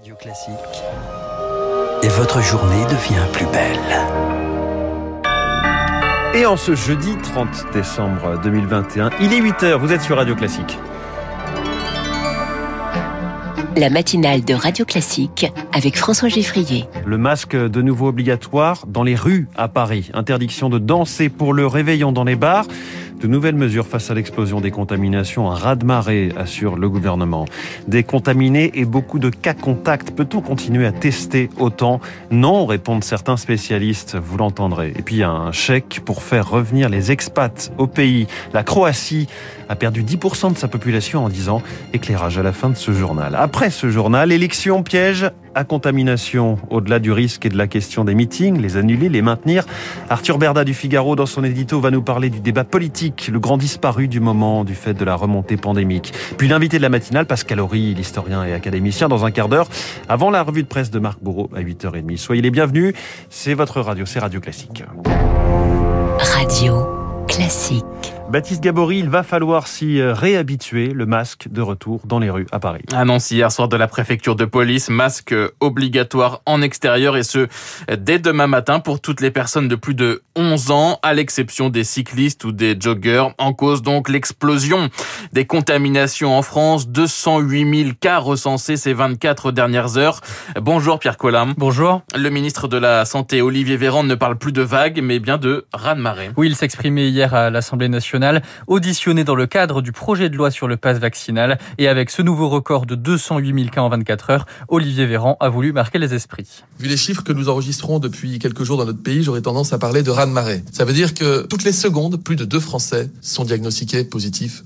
Radio Classique. Et votre journée devient plus belle. Et en ce jeudi 30 décembre 2021, il est 8h, vous êtes sur Radio Classique. La matinale de Radio Classique avec François Geffrier. Le masque de nouveau obligatoire dans les rues à Paris. Interdiction de danser pour le réveillon dans les bars. De nouvelles mesures face à l'explosion des contaminations, un raz-de-marée, assure le gouvernement. Des contaminés et beaucoup de cas contacts. Peut-on continuer à tester autant? Non, répondent certains spécialistes, vous l'entendrez. Et puis un chèque pour faire revenir les expats au pays. La Croatie a perdu 10% de sa population en 10 ans. Éclairage à la fin de ce journal. Après ce journal, élection piège à contamination. Au-delà du risque et de la question des meetings, les annuler, les maintenir, Arthur Berda du Figaro, dans son édito, va nous parler du débat politique, le grand disparu du moment du fait de la remontée pandémique. Puis l'invité de la matinale, Pascal Horry, l'historien et académicien, dans un quart d'heure, avant la revue de presse de Marc Bourreau à 8h30. Soyez les bienvenus, c'est votre radio, c'est Radio Classique. Radio Classique. Baptiste Gabory, il va falloir s'y réhabituer, le masque de retour dans les rues à Paris. Annonce hier soir de la préfecture de police, masque obligatoire en extérieur et ce, dès demain matin pour toutes les personnes de plus de 11 ans, à l'exception des cyclistes ou des joggeurs. En cause donc l'explosion des contaminations en France, 208 000 cas recensés ces 24 dernières heures. Bonjour Pierre Collam. Bonjour. Le ministre de la Santé, Olivier Véran, ne parle plus de vagues, mais bien de raz-de-marée. Oui, il s'exprimait hier à l'Assemblée nationale auditionné dans le cadre du projet de loi sur le pass vaccinal. Et avec ce nouveau record de 208 000 cas en 24 heures, Olivier Véran a voulu marquer les esprits. Vu les chiffres que nous enregistrons depuis quelques jours dans notre pays, j'aurais tendance à parler de raz-de-marée. Ça veut dire que toutes les secondes, plus de deux Français sont diagnostiqués positifs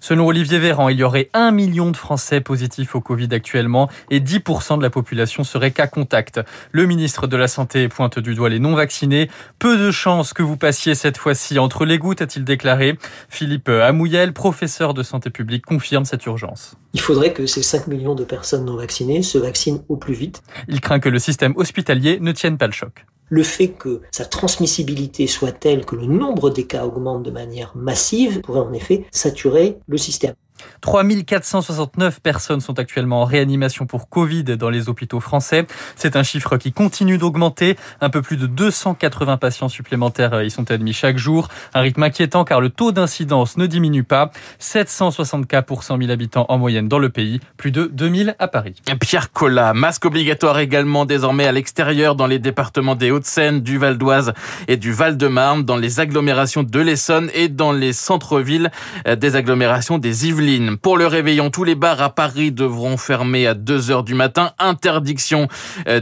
Selon Olivier Véran, il y aurait un million de Français positifs au Covid actuellement et 10% de la population serait cas contact. Le ministre de la Santé pointe du doigt les non vaccinés. Peu de chances que vous passiez cette fois-ci entre les gouttes, a-t-il déclaré. Philippe Amouyel, professeur de santé publique, confirme cette urgence. Il faudrait que ces 5 millions de personnes non vaccinées se vaccinent au plus vite. Il craint que le système hospitalier ne tienne pas le choc le fait que sa transmissibilité soit telle que le nombre des cas augmente de manière massive pourrait en effet saturer le système. 3469 personnes sont actuellement en réanimation pour Covid dans les hôpitaux français. C'est un chiffre qui continue d'augmenter. Un peu plus de 280 patients supplémentaires y sont admis chaque jour. Un rythme inquiétant car le taux d'incidence ne diminue pas. 760 cas pour 100 000 habitants en moyenne dans le pays. Plus de 2000 à Paris. Pierre Collat, masque obligatoire également désormais à l'extérieur dans les départements des Hauts-de-Seine, du Val d'Oise et du Val-de-Marne, dans les agglomérations de l'Essonne et dans les centres-villes des agglomérations des Yvelines. Pour le réveillon, tous les bars à Paris devront fermer à 2 heures du matin. Interdiction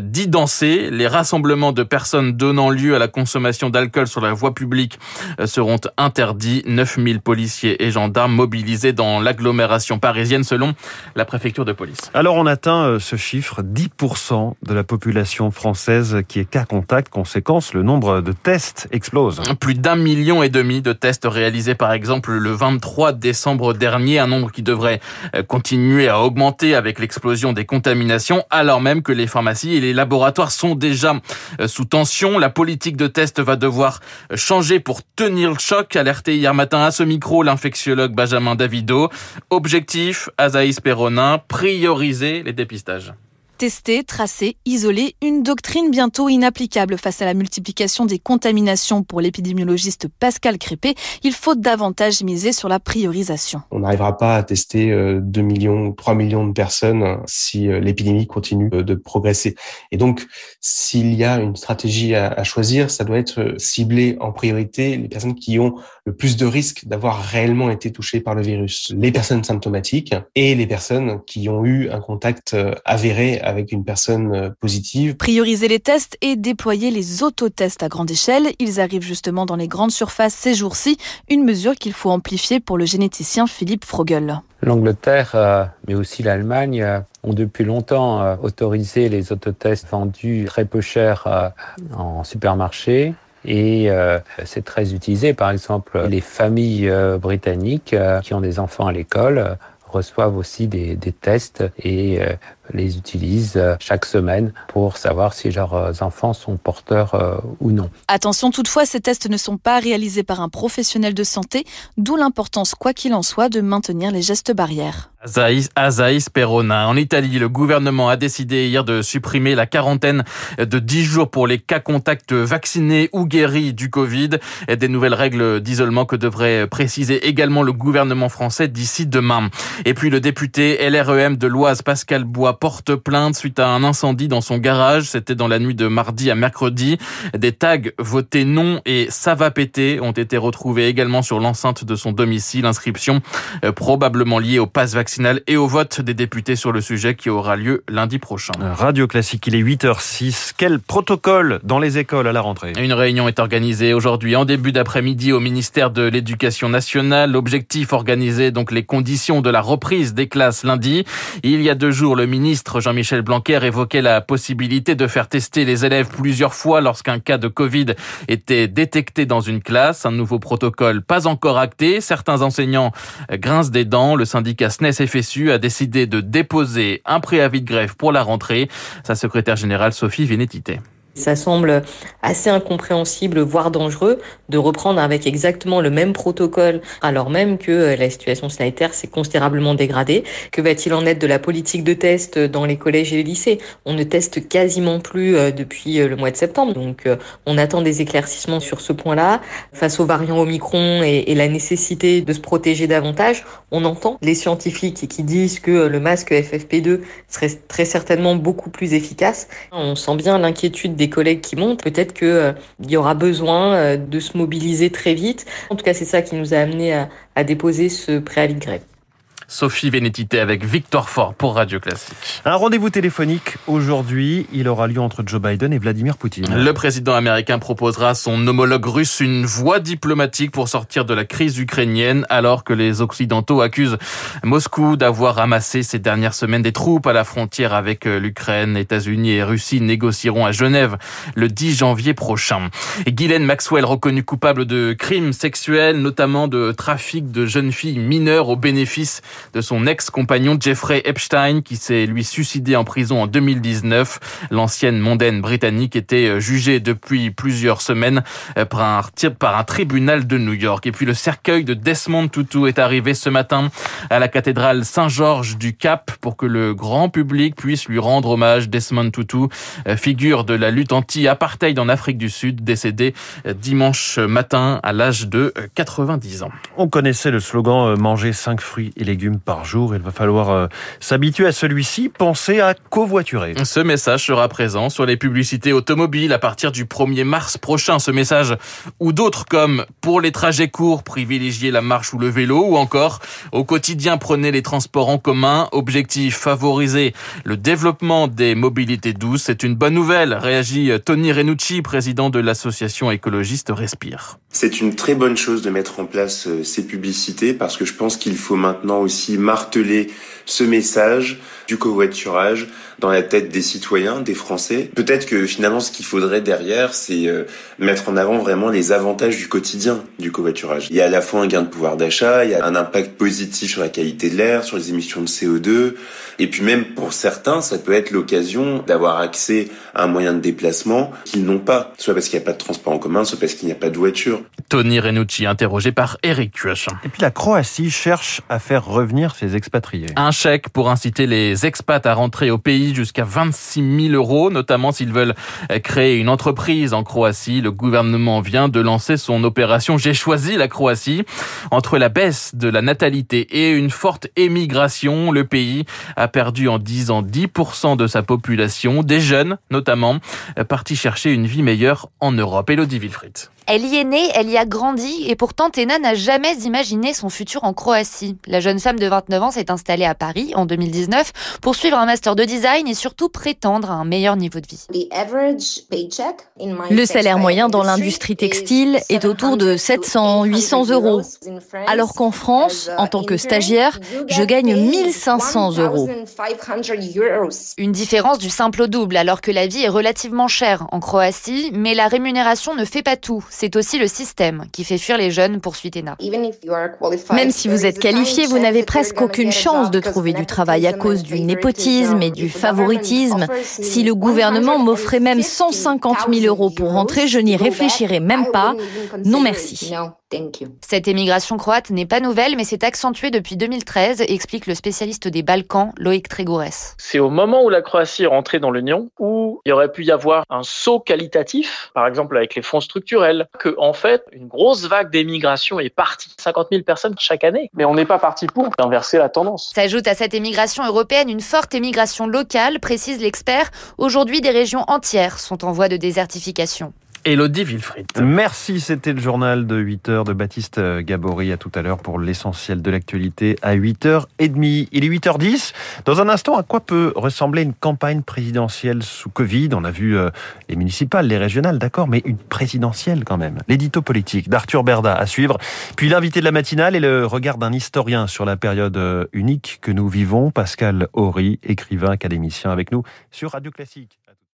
d'y danser. Les rassemblements de personnes donnant lieu à la consommation d'alcool sur la voie publique seront interdits. 9000 policiers et gendarmes mobilisés dans l'agglomération parisienne selon la préfecture de police. Alors on atteint ce chiffre, 10% de la population française qui est cas contact. Conséquence, le nombre de tests explose. Plus d'un million et demi de tests réalisés par exemple le 23 décembre dernier, un nombre qui devrait continuer à augmenter avec l'explosion des contaminations, alors même que les pharmacies et les laboratoires sont déjà sous tension. La politique de test va devoir changer pour tenir le choc, alerté hier matin à ce micro l'infectiologue Benjamin Davido. Objectif, Azaïs Perronin, prioriser les dépistages tester, tracer, isoler, une doctrine bientôt inapplicable face à la multiplication des contaminations pour l'épidémiologiste Pascal Crépé. Il faut davantage miser sur la priorisation. On n'arrivera pas à tester 2 millions ou 3 millions de personnes si l'épidémie continue de progresser. Et donc, s'il y a une stratégie à choisir, ça doit être ciblé en priorité les personnes qui ont le plus de risques d'avoir réellement été touchées par le virus. Les personnes symptomatiques et les personnes qui ont eu un contact avéré une personne positive. Prioriser les tests et déployer les autotests à grande échelle. Ils arrivent justement dans les grandes surfaces ces jours-ci, une mesure qu'il faut amplifier pour le généticien Philippe Frogel. L'Angleterre, mais aussi l'Allemagne, ont depuis longtemps autorisé les autotests vendus très peu cher en supermarché. Et euh, c'est très utilisé. Par exemple, les familles euh, britanniques euh, qui ont des enfants à l'école reçoivent aussi des, tests et les utilisent chaque semaine pour savoir si leurs enfants sont porteurs ou non. Attention toutefois, ces tests ne sont pas réalisés par un professionnel de santé, d'où l'importance, quoi qu'il en soit, de maintenir les gestes barrières. Azaïs Perona. En Italie, le gouvernement a décidé hier de supprimer la quarantaine de 10 jours pour les cas contacts vaccinés ou guéris du Covid. Des nouvelles règles d'isolement que devrait préciser également le gouvernement français d'ici demain. Et puis le député LREM de l'Oise, Pascal Bois, porte plainte suite à un incendie dans son garage. C'était dans la nuit de mardi à mercredi. Des tags votés non et ça va péter ont été retrouvés également sur l'enceinte de son domicile. Inscription euh, probablement liée au pass vaccinal et au vote des députés sur le sujet qui aura lieu lundi prochain. Radio Classique, il est 8h06. Quel protocole dans les écoles à la rentrée? Une réunion est organisée aujourd'hui en début d'après-midi au ministère de l'Éducation nationale. L'objectif organiser donc les conditions de la reprise des classes lundi. Il y a deux jours, le ministre Jean-Michel Blanquer évoquait la possibilité de faire tester les élèves plusieurs fois lorsqu'un cas de Covid était détecté dans une classe. Un nouveau protocole pas encore acté. Certains enseignants grincent des dents. Le syndicat SNES FSU a décidé de déposer un préavis de grève pour la rentrée. Sa secrétaire générale Sophie Vénétité. Ça semble assez incompréhensible, voire dangereux, de reprendre avec exactement le même protocole, alors même que euh, la situation sanitaire s'est considérablement dégradée. Que va-t-il en être de la politique de test dans les collèges et les lycées? On ne teste quasiment plus euh, depuis euh, le mois de septembre, donc on attend des éclaircissements sur ce point-là. Face aux variants Omicron et, et la nécessité de se protéger davantage, on entend les scientifiques qui disent que le masque FFP2 serait très certainement beaucoup plus efficace. On sent bien l'inquiétude des collègues qui montent, peut-être qu'il euh, y aura besoin euh, de se mobiliser très vite. En tout cas, c'est ça qui nous a amené à, à déposer ce préavis de grève. Sophie Vénétité avec Victor Fort pour Radio Classique. Un rendez-vous téléphonique aujourd'hui. Il aura lieu entre Joe Biden et Vladimir Poutine. Le président américain proposera à son homologue russe une voie diplomatique pour sortir de la crise ukrainienne alors que les Occidentaux accusent Moscou d'avoir ramassé ces dernières semaines des troupes à la frontière avec l'Ukraine. États-Unis et Russie négocieront à Genève le 10 janvier prochain. Et Ghislaine Maxwell reconnu coupable de crimes sexuels, notamment de trafic de jeunes filles mineures au bénéfice de son ex-compagnon Jeffrey Epstein qui s'est lui suicidé en prison en 2019. L'ancienne mondaine britannique était euh, jugée depuis plusieurs semaines euh, par un, tribunal de New York. Et puis le cercueil de Desmond Tutu est arrivé ce matin à la cathédrale Saint-Georges du Cap pour que le grand public puisse lui rendre hommage. Desmond Tutu, euh, figure de la lutte anti-apartheid en Afrique du Sud, décédé dimanche matin à l'âge de 90 ans. On connaissait le slogan manger 5 fruits et légumes par jour. Il va falloir euh, s'habituer à celui-ci. Pensez à covoiturer. Ce message sera présent sur les publicités automobiles à partir du 1er mars prochain. Ce message ou d'autres comme pour les trajets courts, privilégiez la marche ou le vélo ou encore au quotidien prenez les transports en commun. Objectif favoriser le développement des mobilités douces. C'est une bonne nouvelle, réagit Tony Renucci, président de l'association écologiste Respire. C'est une très bonne chose de mettre en place euh, ces publicités parce que je pense qu'il faut maintenant aussi marteler ce message du covoiturage dans la tête des citoyens, des Français. Peut-être que finalement ce qu'il faudrait derrière, c'est euh, mettre en avant vraiment les avantages du quotidien du covoiturage. Il y a à la fois un gain de pouvoir d'achat, il y a un impact positif sur la qualité de l'air, sur les émissions de CO2, et puis même pour certains, ça peut être l'occasion d'avoir accès à un moyen de déplacement qu'ils n'ont pas, soit parce qu'il n'y a pas de transport en commun, soit parce qu'il n'y a pas de voiture. Tony Renucci, interrogé par Eric Kioch. Et puis la Croatie cherche à faire ses expatriés. Un chèque pour inciter les expats à rentrer au pays jusqu'à 26 000 euros, notamment s'ils veulent créer une entreprise en Croatie. Le gouvernement vient de lancer son opération J'ai choisi la Croatie. Entre la baisse de la natalité et une forte émigration, le pays a perdu en 10 ans 10% de sa population, des jeunes notamment, partis chercher une vie meilleure en Europe. Elodie Wilfried. Elle y est née, elle y a grandi et pourtant Tena n'a jamais imaginé son futur en Croatie. La jeune femme de 29 ans s'est installée à Paris en 2019 pour suivre un master de design et surtout prétendre à un meilleur niveau de vie. Le salaire moyen dans l'industrie textile est autour de 700-800 euros, alors qu'en France, en tant que stagiaire, je gagne 1500 euros. Une différence du simple au double alors que la vie est relativement chère en Croatie, mais la rémunération ne fait pas tout c'est aussi le système qui fait fuir les jeunes, poursuit Ena. Même si vous êtes qualifié, vous n'avez presque aucune chance de trouver du travail à cause du népotisme et du favoritisme. Si le gouvernement m'offrait même 150 000 euros pour rentrer, je n'y réfléchirais même pas. Non merci. Cette émigration croate n'est pas nouvelle, mais s'est accentuée depuis 2013, explique le spécialiste des Balkans, Loïc Trégourès. C'est au moment où la Croatie est rentrée dans l'Union où il y aurait pu y avoir un saut qualitatif, par exemple avec les fonds structurels, que en fait une grosse vague d'émigration est partie, 50 000 personnes chaque année. Mais on n'est pas parti pour inverser la tendance. S'ajoute à cette émigration européenne une forte émigration locale, précise l'expert. Aujourd'hui, des régions entières sont en voie de désertification. Elodie Wilfried. Merci, c'était le journal de 8h de Baptiste Gabory. À tout à l'heure pour l'essentiel de l'actualité à 8h30. Il est 8h10. Dans un instant, à quoi peut ressembler une campagne présidentielle sous Covid? On a vu euh, les municipales, les régionales, d'accord, mais une présidentielle quand même. L'édito politique d'Arthur Berda à suivre. Puis l'invité de la matinale et le regard d'un historien sur la période euh, unique que nous vivons. Pascal Horry, écrivain, académicien avec nous sur Radio Classique.